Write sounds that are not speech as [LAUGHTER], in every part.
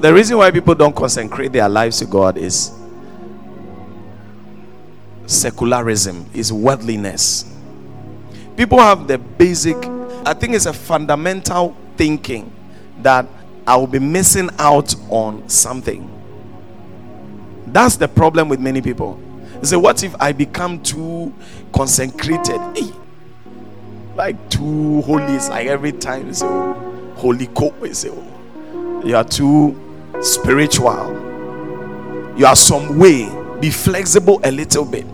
The reason why people don't consecrate their lives to God is secularism, is worldliness. People have the basic, I think it's a fundamental thinking that I will be missing out on something. That's the problem with many people. They say, What if I become too consecrated? Hey, like too holy, it's like every time say, oh, holy cope, say, oh, you are too spiritual. You are some way. Be flexible a little bit.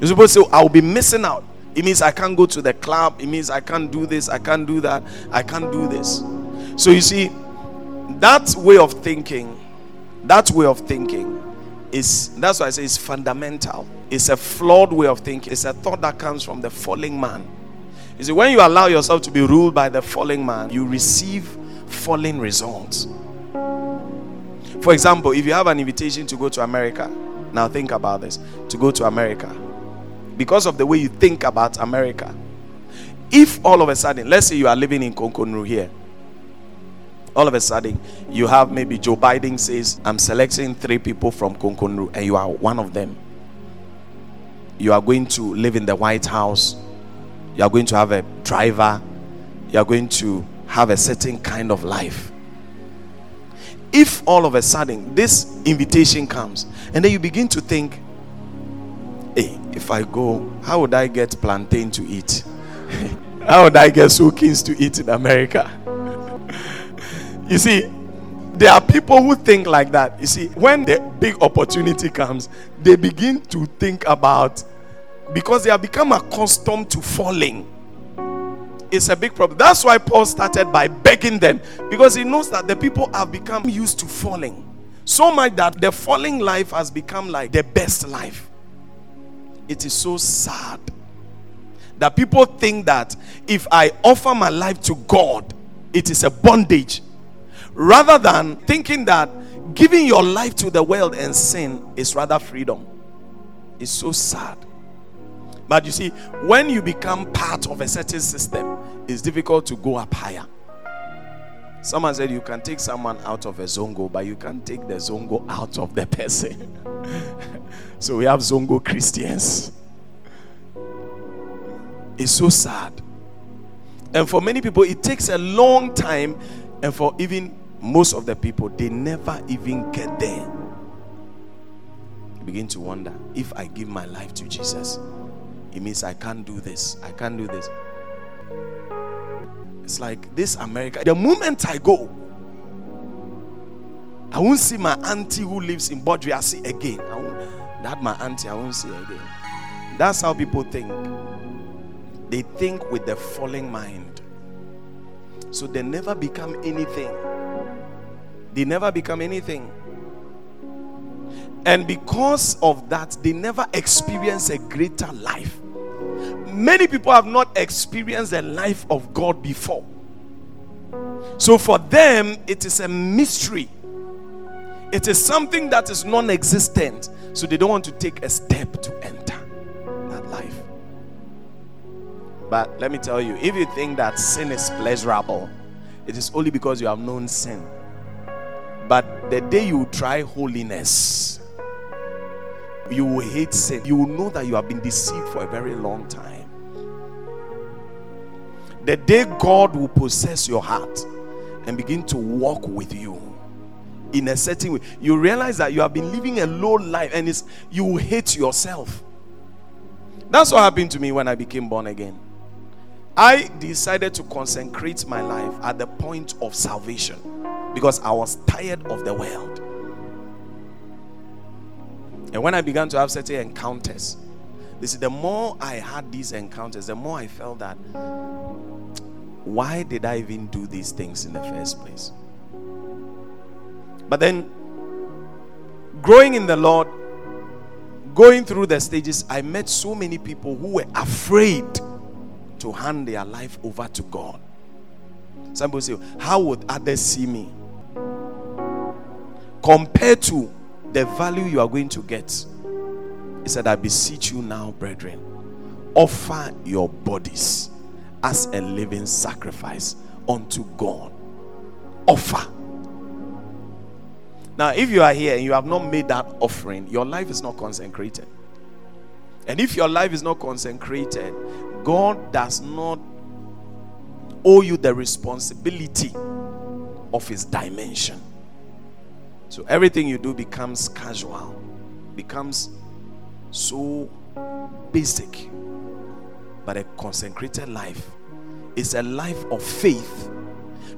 You're supposed to say, I'll be missing out. It means I can't go to the club. It means I can't do this. I can't do that. I can't do this. So you see, that way of thinking, that way of thinking is that's why I say it's fundamental. It's a flawed way of thinking. It's a thought that comes from the falling man. You see, when you allow yourself to be ruled by the falling man, you receive falling results. For example, if you have an invitation to go to America, now think about this to go to America because of the way you think about America. If all of a sudden, let's say you are living in Konkonu here, all of a sudden you have maybe Joe Biden says, I'm selecting three people from Konkonu, and you are one of them. You are going to live in the White House, you are going to have a driver, you are going to have a certain kind of life. If all of a sudden this invitation comes, and then you begin to think, hey, if I go, how would I get plantain to eat? [LAUGHS] how would I get soakings to eat in America? [LAUGHS] you see, there are people who think like that. You see, when the big opportunity comes, they begin to think about because they have become accustomed to falling. It's a big problem. That's why Paul started by begging them because he knows that the people have become used to falling. So much that the falling life has become like the best life it is so sad that people think that if I offer my life to God, it is a bondage, rather than thinking that giving your life to the world and sin is rather freedom. It's so sad. But you see, when you become part of a certain system, it's difficult to go up higher. Someone said you can take someone out of a zongo, but you can't take the zongo out of the person. [LAUGHS] So we have Zongo Christians. It's so sad. And for many people, it takes a long time. And for even most of the people, they never even get there. You begin to wonder if I give my life to Jesus, it means I can't do this. I can't do this. It's like this America. The moment I go, I won't see my auntie who lives in Bodriasi again. That my auntie, I won't see again. That's how people think. They think with the falling mind. So they never become anything. They never become anything. And because of that, they never experience a greater life. Many people have not experienced the life of God before. So for them, it is a mystery. It is something that is non existent. So they don't want to take a step to enter that life. But let me tell you, if you think that sin is pleasurable, it is only because you have known sin. But the day you try holiness, you will hate sin. You will know that you have been deceived for a very long time. The day God will possess your heart and begin to walk with you in a certain way, you realize that you have been living a low life and it's you hate yourself. That's what happened to me when I became born again. I decided to consecrate my life at the point of salvation because I was tired of the world. And when I began to have certain encounters, is the more I had these encounters, the more I felt that why did I even do these things in the first place? But then, growing in the Lord, going through the stages, I met so many people who were afraid to hand their life over to God. Some people say, How would others see me? Compared to the value you are going to get, he said, I beseech you now, brethren, offer your bodies as a living sacrifice unto God. Offer Now, if you are here and you have not made that offering, your life is not consecrated. And if your life is not consecrated, God does not owe you the responsibility of His dimension. So everything you do becomes casual, becomes so basic. But a consecrated life is a life of faith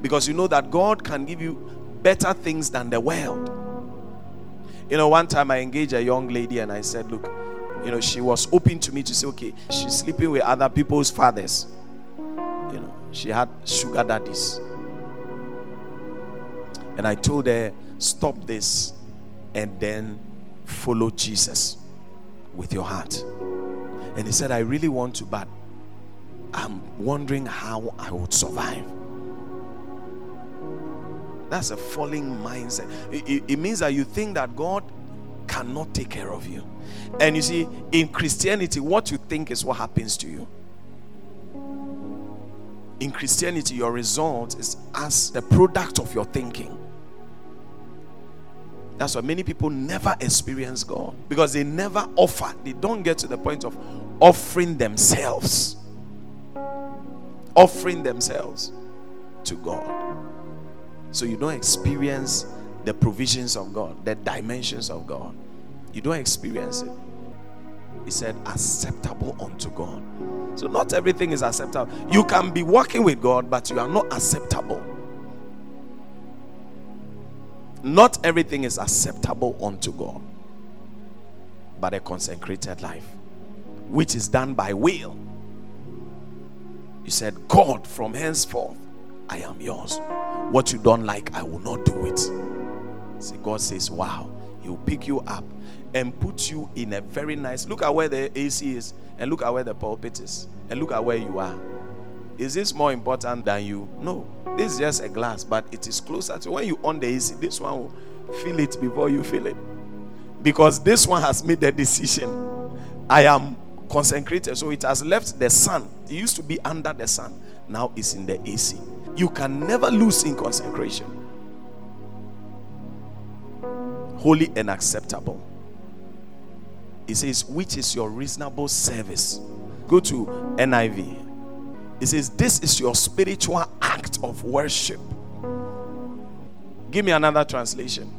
because you know that God can give you better things than the world. You know, one time I engaged a young lady and I said, Look, you know, she was open to me to say, Okay, she's sleeping with other people's fathers. You know, she had sugar daddies. And I told her, Stop this and then follow Jesus with your heart. And he said, I really want to, but I'm wondering how I would survive. That's a falling mindset. It, it, it, means that you think that God cannot take care of you. And you see, in Christianity, what you think is what happens to you. In Christianity, your result is as the product of your thinking. That's why many people never experience God because they never offer. They don't get to the point of offering themselves. Offering themselves to God. So you don't experience the provisions of God, the dimensions of God. You don't experience it. He said, acceptable unto God. So not everything is acceptable. You can be working with God, but you are not acceptable. Not everything is acceptable unto God, but a consecrated life, which is done by will. He said, God, from henceforth, I am yours. What you don't like, I will not do it. See, God says, Wow, He'll pick you up and put you in a very nice look at where the AC is, and look at where the pulpit is, and look at where you are. Is this more important than you? No. This is just a glass, but it is closer to when you on the AC. This one will feel it before you feel it. Because this one has made the decision. I am consecrated. So it has left the sun. It used to be under the sun. Now it's in the AC. You can never lose in consecration. Holy and acceptable. It says, which is your reasonable service. Go to NIV. It says, This is your spiritual act of worship. Give me another translation.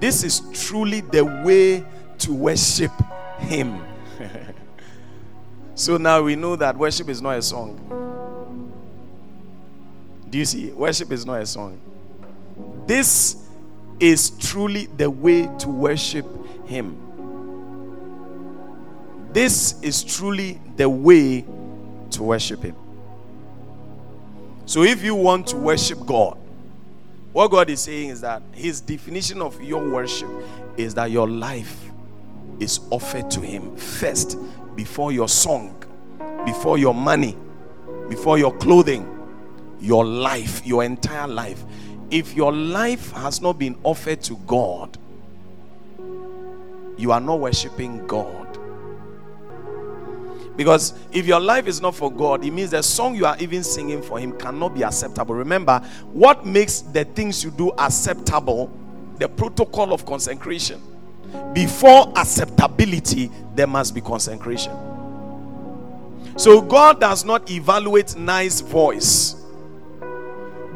This is truly the way to worship Him. [LAUGHS] so now we know that worship is not a song. Do you see? Worship is not a song. This is truly the way to worship Him. This is truly the way to worship Him. So if you want to worship God, what God is saying is that His definition of your worship is that your life is offered to Him first before your song, before your money, before your clothing, your life, your entire life. If your life has not been offered to God, you are not worshiping God. Because if your life is not for God, it means the song you are even singing for Him cannot be acceptable. Remember, what makes the things you do acceptable? The protocol of consecration. Before acceptability, there must be consecration. So God does not evaluate nice voice,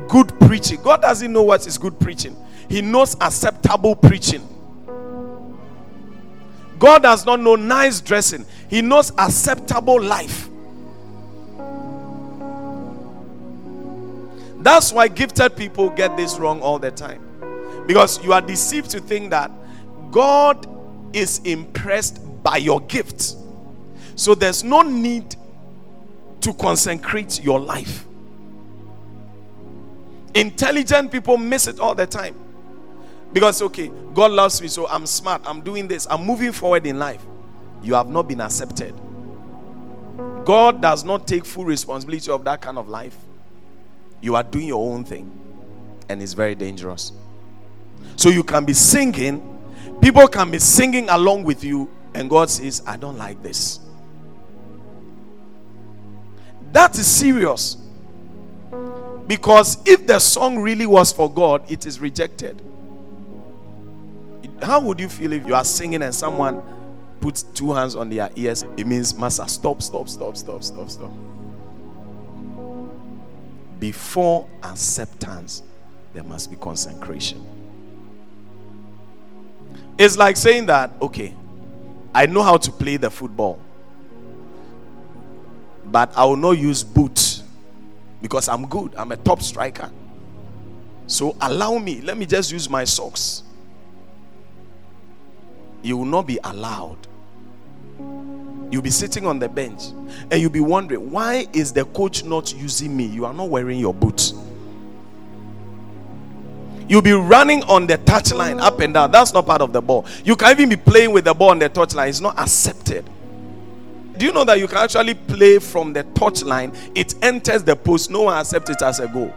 good preaching. God doesn't know what is good preaching, He knows acceptable preaching. God does not know nice dressing, He knows acceptable life. That's why gifted people get this wrong all the time. Because you are deceived to think that God is impressed by your gift. So there's no need to consecrate your life. Intelligent people miss it all the time. Because, okay, God loves me, so I'm smart, I'm doing this, I'm moving forward in life. You have not been accepted. God does not take full responsibility of that kind of life. You are doing your own thing, and it's very dangerous. So you can be singing, people can be singing along with you, and God says, I don't like this. That is serious. Because if the song really was for God, it is rejected. How would you feel if you are singing and someone puts two hands on their ears? It means, Master, stop, stop, stop, stop, stop, stop. Before acceptance, there must be consecration. It's like saying that, okay, I know how to play the football, but I will not use boots because I'm good. I'm a top striker. So allow me, let me just use my socks. You will not be allowed. You'll be sitting on the bench and you'll be wondering, why is the coach not using me? You are not wearing your boots. You'll be running on the touchline up and down. That's not part of the ball. You can even be playing with the ball on the touchline. It's not accepted. Do you know that you can actually play from the touchline? It enters the post. No one accepts it as a goal.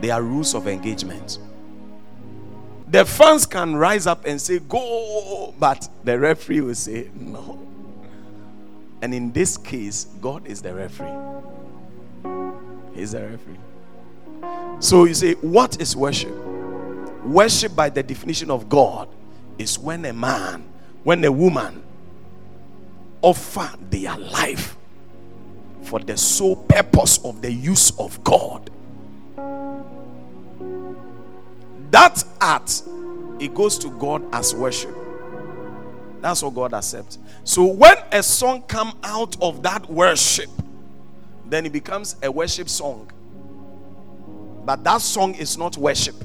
There are rules of engagement. The fans can rise up and say, Go, but the referee will say, No. And in this case, God is the referee. He's the referee. So you say, What is worship? Worship, by the definition of God, is when a man, when a woman offer their life for the sole purpose of the use of God. That act, it goes to God as worship. That's what God accepts. So when a song come out of that worship, then it becomes a worship song. But that song is not worship.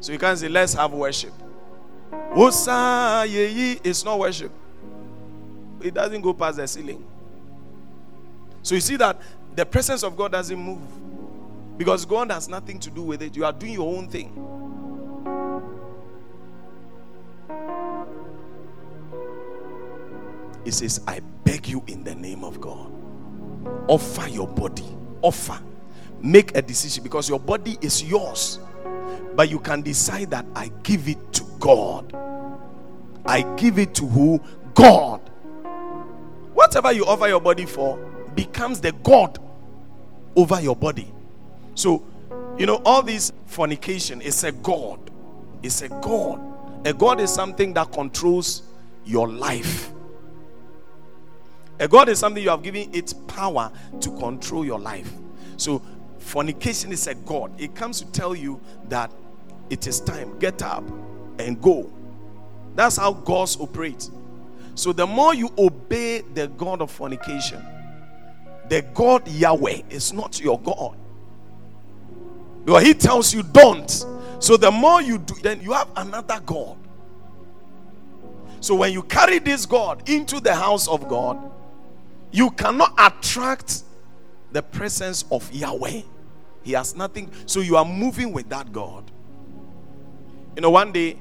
So you can't say, let's have worship. Osa ye it's not worship. It doesn't go past the ceiling. So you see that the presence of God doesn't move. Because God has nothing to do with it. You are doing your own thing. He says, I beg you in the name of God. Offer your body. Offer. Make a decision because your body is yours. But you can decide that I give it to God. I give it to who? God. Whatever you offer your body for becomes the God over your body. So, you know, all this fornication is a God. It's a God. A God is something that controls your life. A God is something you have given its power to control your life. So, fornication is a God. It comes to tell you that it is time. Get up and go. That's how gods operate. So, the more you obey the God of fornication, the God Yahweh is not your God. He tells you don't. So the more you do, then you have another God. So when you carry this God into the house of God, you cannot attract the presence of Yahweh. He has nothing. So you are moving with that God. You know, one day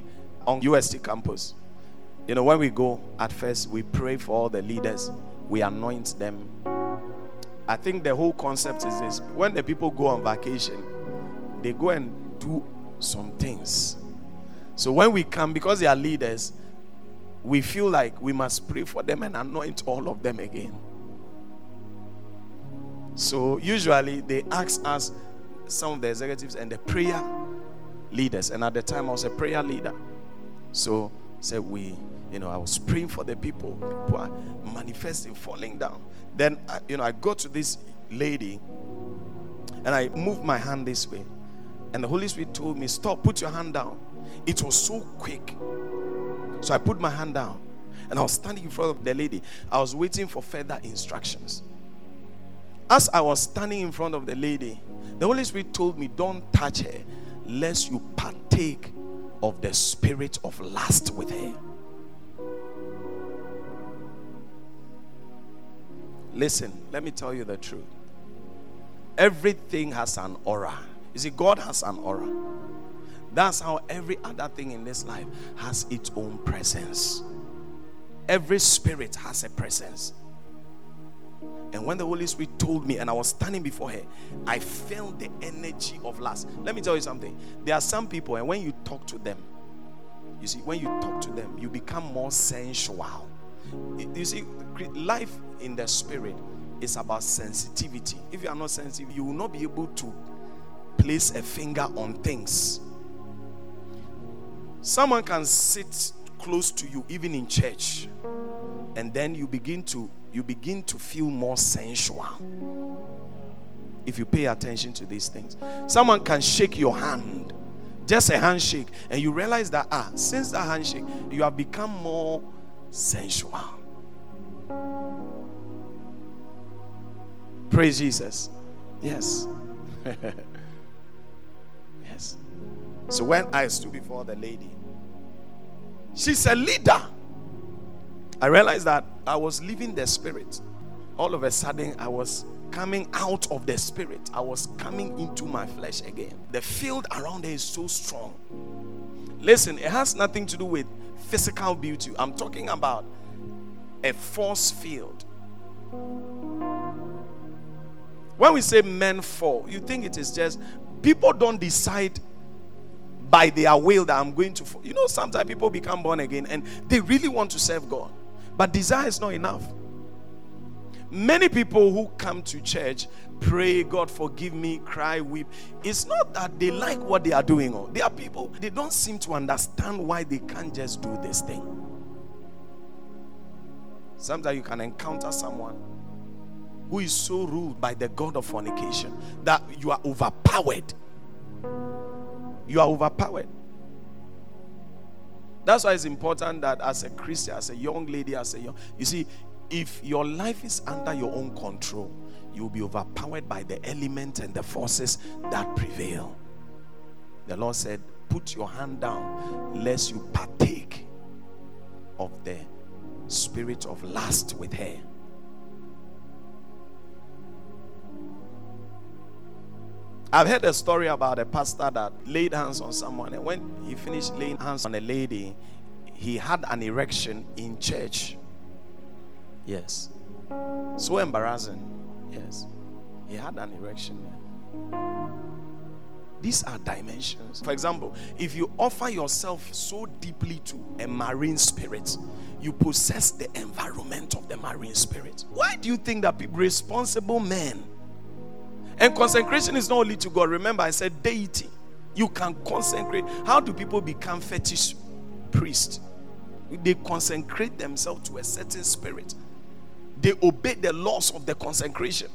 on UST campus, you know, when we go at first, we pray for all the leaders, we anoint them. I think the whole concept is this when the people go on vacation, they go and do some things. So when we come, because they are leaders, we feel like we must pray for them and anoint all of them again. So usually they ask us, some of the executives and the prayer leaders. And at the time I was a prayer leader. So said we, you know, I was praying for the people. People are manifesting, falling down. Then you know, I go to this lady and I move my hand this way. And the Holy Spirit told me, Stop, put your hand down. It was so quick. So I put my hand down and I was standing in front of the lady. I was waiting for further instructions. As I was standing in front of the lady, the Holy Spirit told me, Don't touch her, lest you partake of the spirit of lust with her. Listen, let me tell you the truth. Everything has an aura. You see, God has an aura. That's how every other thing in this life has its own presence. Every spirit has a presence. And when the Holy Spirit told me, and I was standing before her, I felt the energy of lust. Let me tell you something. There are some people, and when you talk to them, you see, when you talk to them, you become more sensual. You see, life in the spirit is about sensitivity. If you are not sensitive, you will not be able to place a finger on things. Someone can sit close to you, even in church, and then you begin to you begin to feel more sensual. If you pay attention to these things, someone can shake your hand, just a handshake, and you realize that ah, since that handshake, you have become more sensual. Praise Jesus. Yes. yes. [LAUGHS] So when I stood before the lady, she's a leader. I realized that I was leaving the spirit. All of a sudden, I was coming out of the spirit. I was coming into my flesh again. The field around her is so strong. Listen, it has nothing to do with physical beauty. I'm talking about a force field. When we say men fall, you think it is just people don't decide by their will that I'm going to. You know, sometimes people become born again and they really want to serve God, but desire is not enough. Many people who come to church pray, God forgive me, cry, weep. It's not that they like what they are doing. Or there are people they don't seem to understand why they can't just do this thing. Sometimes you can encounter someone who is so ruled by the God of fornication that you are overpowered. You are overpowered. That's why it's important that as a Christian, as a young lady, as a young, you see, if your life is under your own control, you'll be overpowered by the elements and the forces that prevail. The Lord said, Put your hand down, lest you partake of the spirit of lust with her. I've heard a story about a pastor that laid hands on someone, and when he finished laying hands on a lady, he had an erection in church. Yes. So embarrassing. Yes. He had an erection. These are dimensions. For example, if you offer yourself so deeply to a marine spirit, you possess the environment of the marine spirit. Why do you think that responsible men and consecration is not only to God. Remember, I said deity. You can consecrate. How do people become fetish priests? They consecrate themselves to a certain spirit. They obey the laws of the consecration.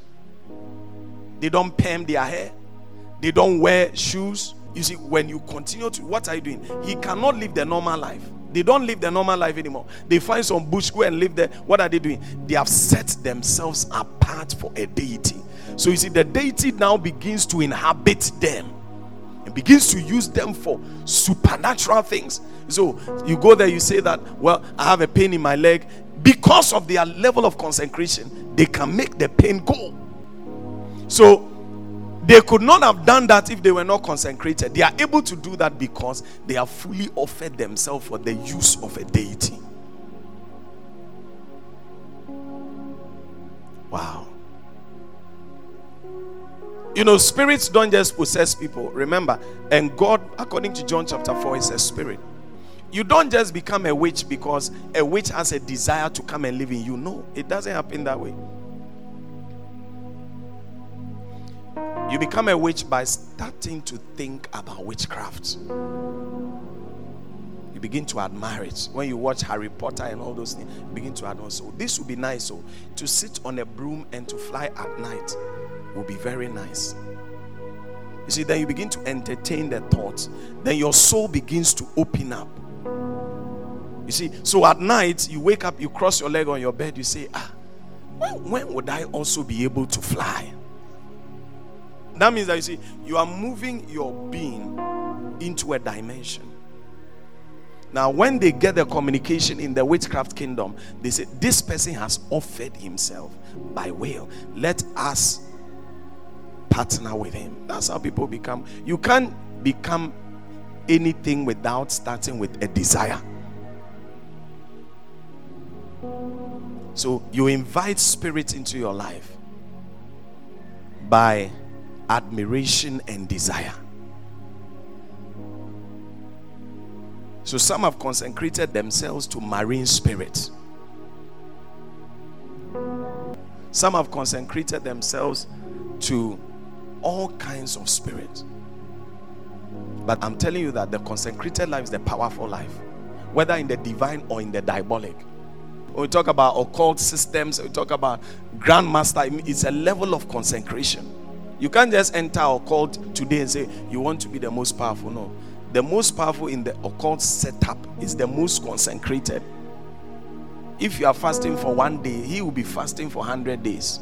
They don't perm their hair. They don't wear shoes. You see, when you continue to, what are you doing? He cannot live the normal life. They don't live the normal life anymore. They find some bush, go and live there. What are they doing? They have set themselves apart for a deity. So you see, the deity now begins to inhabit them and begins to use them for supernatural things. So you go there, you say that, well, I have a pain in my leg. Because of their level of consecration, they can make the pain go. So they could not have done that if they were not consecrated. They are able to do that because they have fully offered themselves for the use of a deity. Wow. You know, spirits don't just possess people. Remember, and God, according to John chapter 4, is a spirit. You don't just become a witch because a witch has a desire to come and live in you. No, it doesn't happen that way. You become a witch by starting to think about witchcraft. You begin to admire it. When you watch Harry Potter and all those things, you begin to admire. So this would be nice. So to sit on a broom and to fly at night will be very nice. You see, then you begin to entertain the thoughts. Then your soul begins to open up. You see, so at night you wake up, you cross your leg on your bed, you say, Ah, when, when would I also be able to fly? That means that you see, you are moving your being into a dimension. Now, when they get the communication in the witchcraft kingdom, they say, This person has offered himself by will. Let us partner with him. That's how people become. You can't become anything without starting with a desire. So you invite spirit into your life by admiration and desire. So some have consecrated themselves to marine spirits. Some have consecrated themselves to all kinds of spirits. But I'm telling you that the consecrated life is the powerful life, whether in the divine or in the diabolic. When we talk about occult systems, we talk about grandmaster, it's a level of consecration. You can't just enter occult today and say you want to be the most powerful. No. The most powerful in the occult setup is the most consecrated. If you are fasting for one day, he will be fasting for 100 days.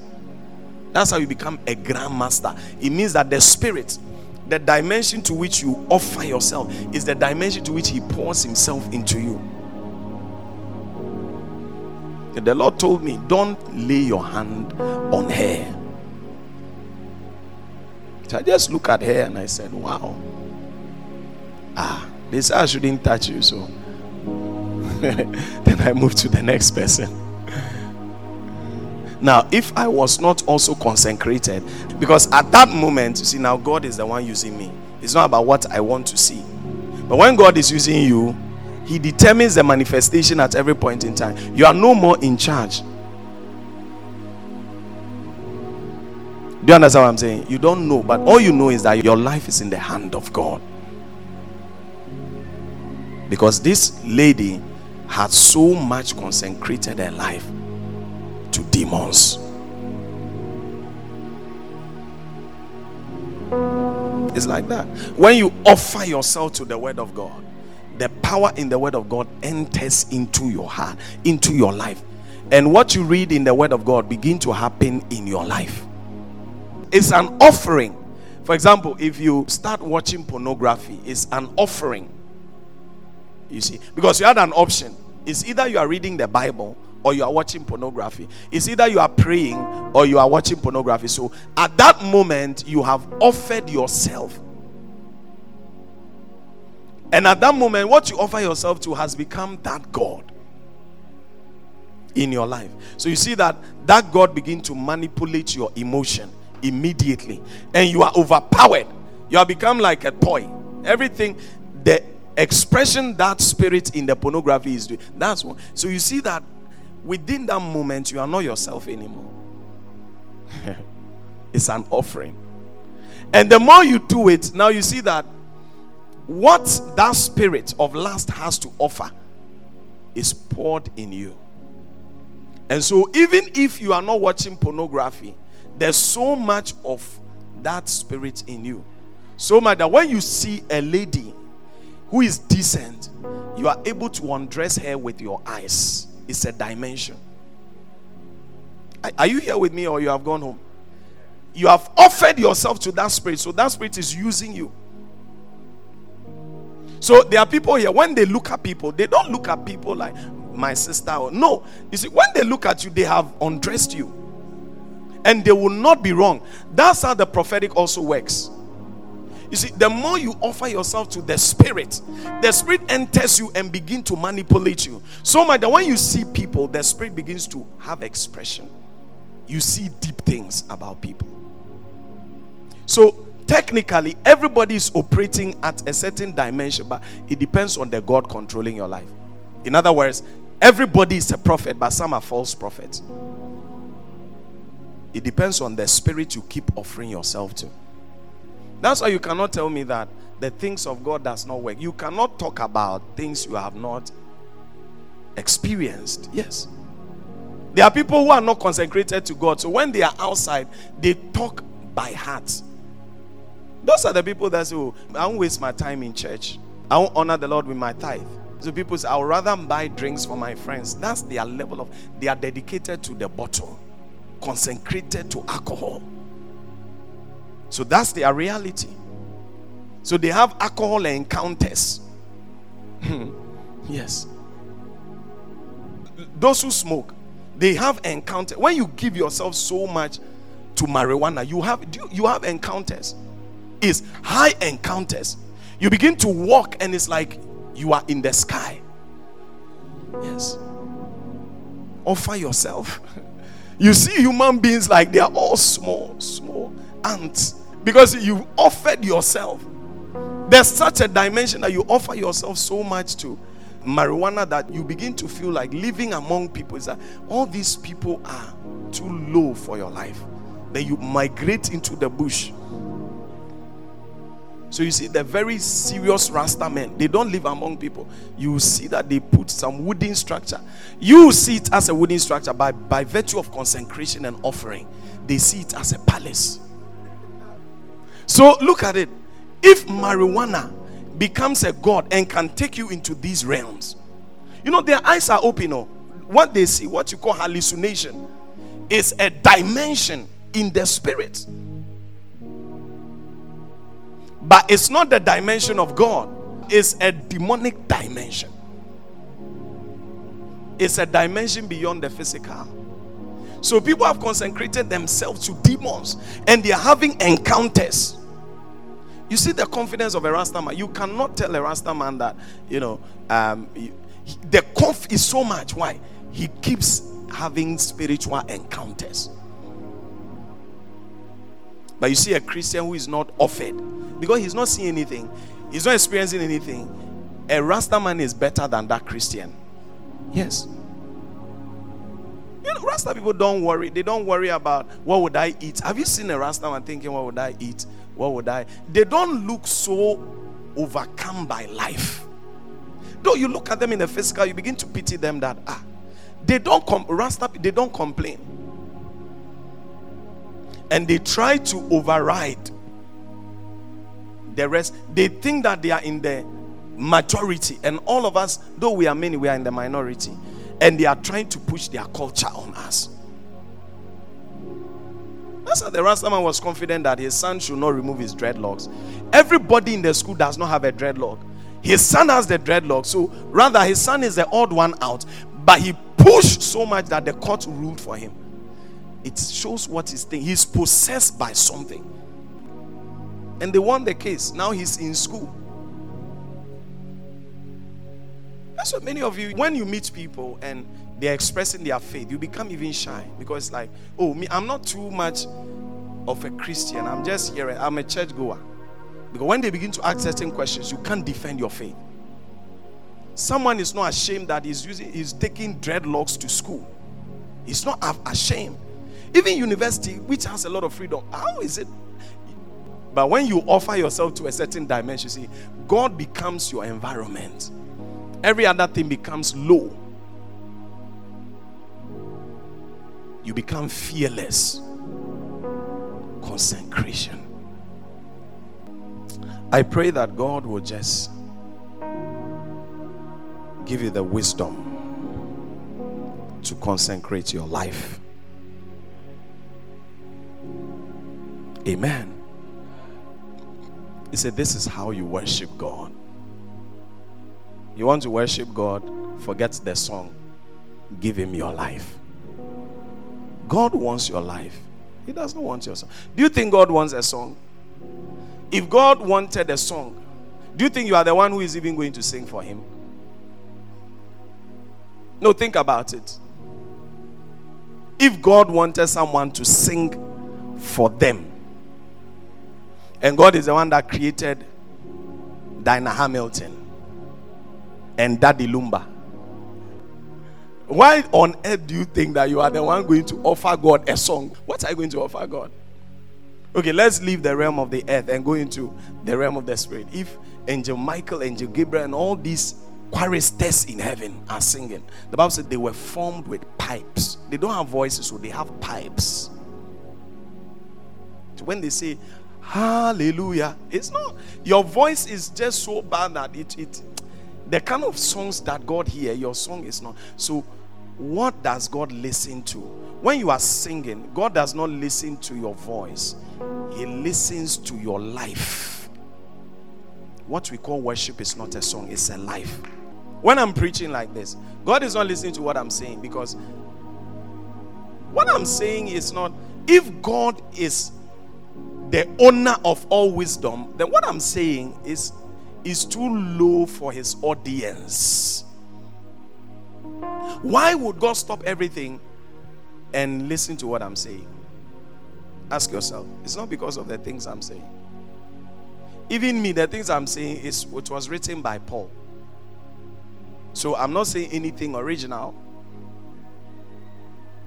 That's how you become a grandmaster. It means that the spirit, the dimension to which you offer yourself, is the dimension to which he pours himself into you. The Lord told me, Don't lay your hand on her. So I just look at her and I said, Wow. Ah, they said I shouldn't touch you, so [LAUGHS] then I moved to the next person. Now, if I was not also consecrated, because at that moment, you see, now God is the one using me. It's not about what I want to see. But when God is using you, He determines the manifestation at every point in time. You are no more in charge. Do you understand what I'm saying? You don't know, but all you know is that your life is in the hand of God. Because this lady had so much consecrated her life to demons. It's like that. When you offer yourself to the word of God, the power in the word of God enters into your heart, into your life. And what you read in the word of God begin to happen in your life. It's an offering. For example, if you start watching pornography, it's an offering you see, because you had an option. It's either you are reading the Bible or you are watching pornography. It's either you are praying or you are watching pornography. So at that moment, you have offered yourself. And at that moment, what you offer yourself to has become that God in your life. So you see that that God begin to manipulate your emotion immediately, and you are overpowered. You have become like a toy. Everything the expression that spirit in the pornography is doing. That's one. So you see that within that moment, you are not yourself anymore. [LAUGHS] it's an offering. And the more you do it, now you see that what that spirit of lust has to offer is poured in you. And so, even if you are not watching pornography, there's so much of that spirit in you. So much that when you see a lady who is decent, you are able to undress her with your eyes. It's a dimension. Are you here with me or you have gone home? You have offered yourself to that spirit, so that spirit is using you. So there are people here, when they look at people, they don't look at people like my sister or no. You see, when they look at you, they have undressed you. And they will not be wrong. That's how the prophetic also works. You see, the more you offer yourself to the spirit, the spirit enters you and begin to manipulate you. So much that when you see people, the spirit begins to have expression. You see deep things about people. So technically, everybody is operating at a certain dimension, but it depends on the God controlling your life. In other words, everybody is a prophet, but some are false prophets. It depends on the spirit you keep offering yourself to. That's why you cannot tell me that the things of God does not work. You cannot talk about things you have not experienced. Yes. There are people who are not consecrated to God. So when they are outside, they talk by heart. Those are the people that say, oh, I won't waste my time in church. I won't honor the Lord with my tithe. So people say, I would rather buy drinks for my friends. That's their level of, they are dedicated to the bottle, consecrated to alcohol. So that's their reality. So they have alcohol encounters. Hmm. yes. Those who smoke, they have encounters. When you give yourself so much to marijuana, you have you have encounters. Is high encounters. You begin to walk and it's like you are in the sky. Yes. Offer yourself. [LAUGHS] You see human beings like they are all small, small ants because you offered yourself. There's such a dimension that you offer yourself so much to marijuana that you begin to feel like living among people is that all these people are too low for your life. Then you migrate into the bush. So you see, the very serious Rasta men, they don't live among people. You see that they put some wooden structure. You see it as a wooden structure by, by virtue of consecration and offering. They see it as a palace. So look at it. If marijuana becomes a god and can take you into these realms, you know, their eyes are open. Oh. What they see, what you call hallucination, is a dimension in the spirit. But it's not the dimension of God, it's a demonic dimension. It's a dimension beyond the physical. So people have consecrated themselves to demons and they are having encounters. You see the confidence of a Rasta man. You cannot tell a Rasta man that, you know, um, he, the conf is so much. Why? He keeps having spiritual encounters. But you see a Christian who is not offered because he's not seeing anything, he's not experiencing anything. A Rasta man is better than that Christian. Yes. You know, Rasta people don't worry. They don't worry about what would I eat. Have you seen a Rasta man thinking, what would I eat? What would I? They don't look so overcome by life. Though you look at them in the physical, you begin to pity them that ah, they don't come Rasta, they don't complain and they try to override the rest. They think that they are in the majority, and all of us, though we are many, we are in the minority, and they are trying to push their culture on us. That's how the Rastaman was confident that his son should not remove his dreadlocks. Everybody in the school does not have a dreadlock. His son has the dreadlock, so rather his son is the odd one out. But he pushed so much that the court ruled for him it shows what he's thinking. He's possessed by something. And they won the case. Now he's in school. That's what many of you, when you meet people and they're expressing their faith, you become even shy because like, oh, me, I'm not too much of a Christian. I'm just here. I'm a church goer. Because when they begin to ask certain questions, you can't defend your faith. Someone is not ashamed that he's using, he's taking dreadlocks to school. He's not ashamed. Even university, which has a lot of freedom, how is it? But when you offer yourself to a certain dimension, see, God becomes your environment. Every other thing becomes low. You become fearless. Consecration. I pray that God will just give you the wisdom to consecrate your life. Amen. He said, This is how you worship God. You want to worship God, forget the song, give Him your life. God wants your life, He doesn't want your song. Do you think God wants a song? If God wanted a song, do you think you are the one who is even going to sing for Him? No, think about it. If God wanted someone to sing for them, and God is the one that created Diana Hamilton and Daddy Lumba. Why on earth do you think that you are the one going to offer God a song? What are you going to offer God? Okay, let's leave the realm of the earth and go into the realm of the spirit. If Angel Michael, Angel Gabriel, and all these choristers in heaven are singing, the Bible said they were formed with pipes. They don't have voices, so they have pipes. When they say, Hallelujah. It's not your voice is just so bad that it it the kind of songs that God hear, your song is not. So what does God listen to? When you are singing, God does not listen to your voice. He listens to your life. What we call worship is not a song, it's a life. When I'm preaching like this, God is not listening to what I'm saying because what I'm saying is not if God is the owner of all wisdom, then what I'm saying is is too low for his audience. Why would God stop everything and listen to what I'm saying? Ask yourself. It's not because of the things I'm saying. Even me, the things I'm saying is what was written by Paul. So I'm not saying anything original.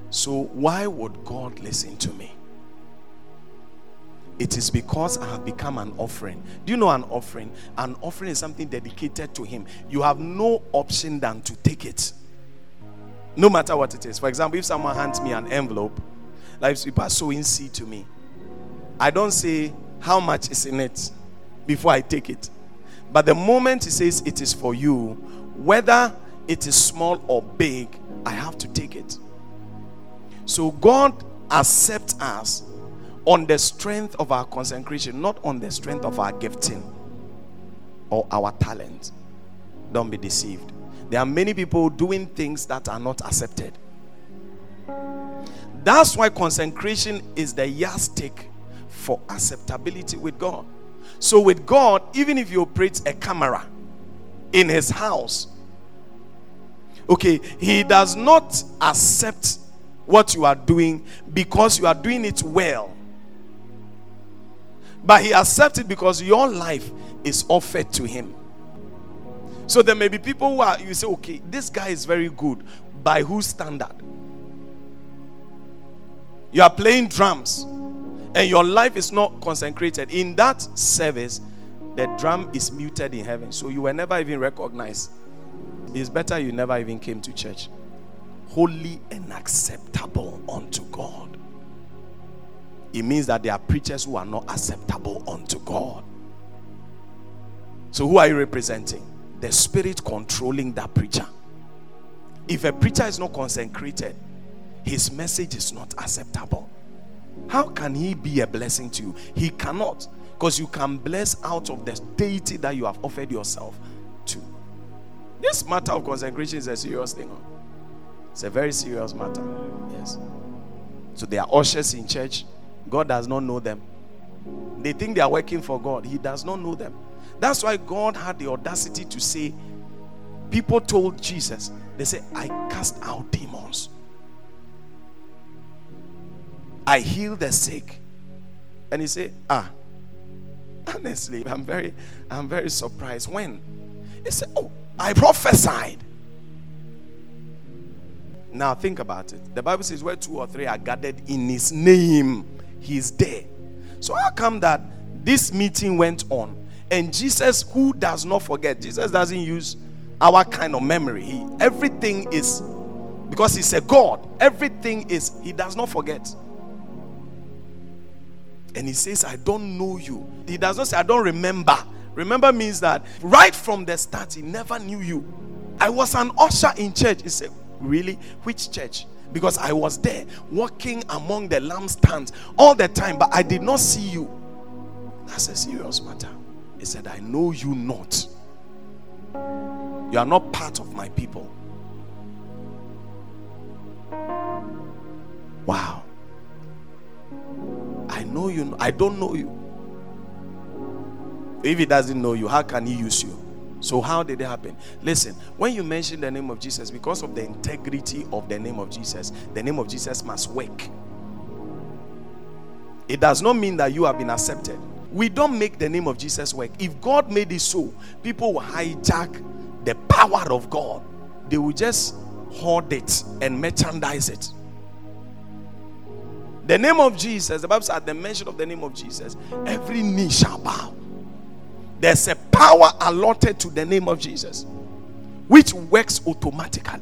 So why would God listen to me? It is because I have become an offering. Do you know an offering? An offering is something dedicated to Him. You have no option than to take it. No matter what it is. For example, if someone hands me an envelope, like people are sowing seed to me, I don't say how much is in it before I take it. But the moment He says it is for you, whether it is small or big, I have to take it. So God accepts us on the strength of our consecration, not on the strength of our gifting or our talent. Don't be deceived. There are many people doing things that are not accepted. That's why consecration is the yardstick for acceptability with God. So, with God, even if you operate a camera in his house, okay, he does not accept what you are doing because you are doing it well. But he accepts it because your life is offered to him. So there may be people who are, you say, okay, this guy is very good. By whose standard? You are playing drums and your life is not consecrated. In that service, the drum is muted in heaven. So you were never even recognized. It's better you never even came to church. Holy and acceptable unto God. It means that there are preachers who are not acceptable unto God. So who are you representing? the spirit controlling that preacher. If a preacher is not consecrated, his message is not acceptable. How can he be a blessing to you? He cannot, because you can bless out of the deity that you have offered yourself to. This matter of consecration is a serious thing. Oh. It's a very serious matter. Yes. So there are ushers in church. God does not know them. They think they are working for God. He does not know them. That's why God had the audacity to say, people told Jesus, they said, I cast out demons. I heal the sick. And he said, Ah, honestly, I'm very, I'm very surprised. When? He said, Oh, I prophesied. Now think about it. The Bible says, where two or three are gathered in his name, he's there. So how come that this meeting went on and Jesus, who does not forget, Jesus doesn't use our kind of memory. He, everything is because he's a God, everything is, he does not forget. And he says, I don't know you. He does not say, I don't remember. Remember means that right from the start, he never knew you. I was an usher in church. He said, Really? Which church? Because I was there walking among the lampstands all the time, but I did not see you. That's a serious matter. He said, I know you not. You are not part of my people. Wow. I know you. I don't know you. If he doesn't know you, how can he use you? So, how did it happen? Listen, when you mention the name of Jesus, because of the integrity of the name of Jesus, the name of Jesus must work. It does not mean that you have been accepted we don't make the name of Jesus work. If God made it so, people will hijack the power of God. They will just hoard it and merchandise it. The name of Jesus, the Bible says, at the mention of the name of Jesus, every knee shall bow. There's a power allotted to the name of Jesus which works automatically.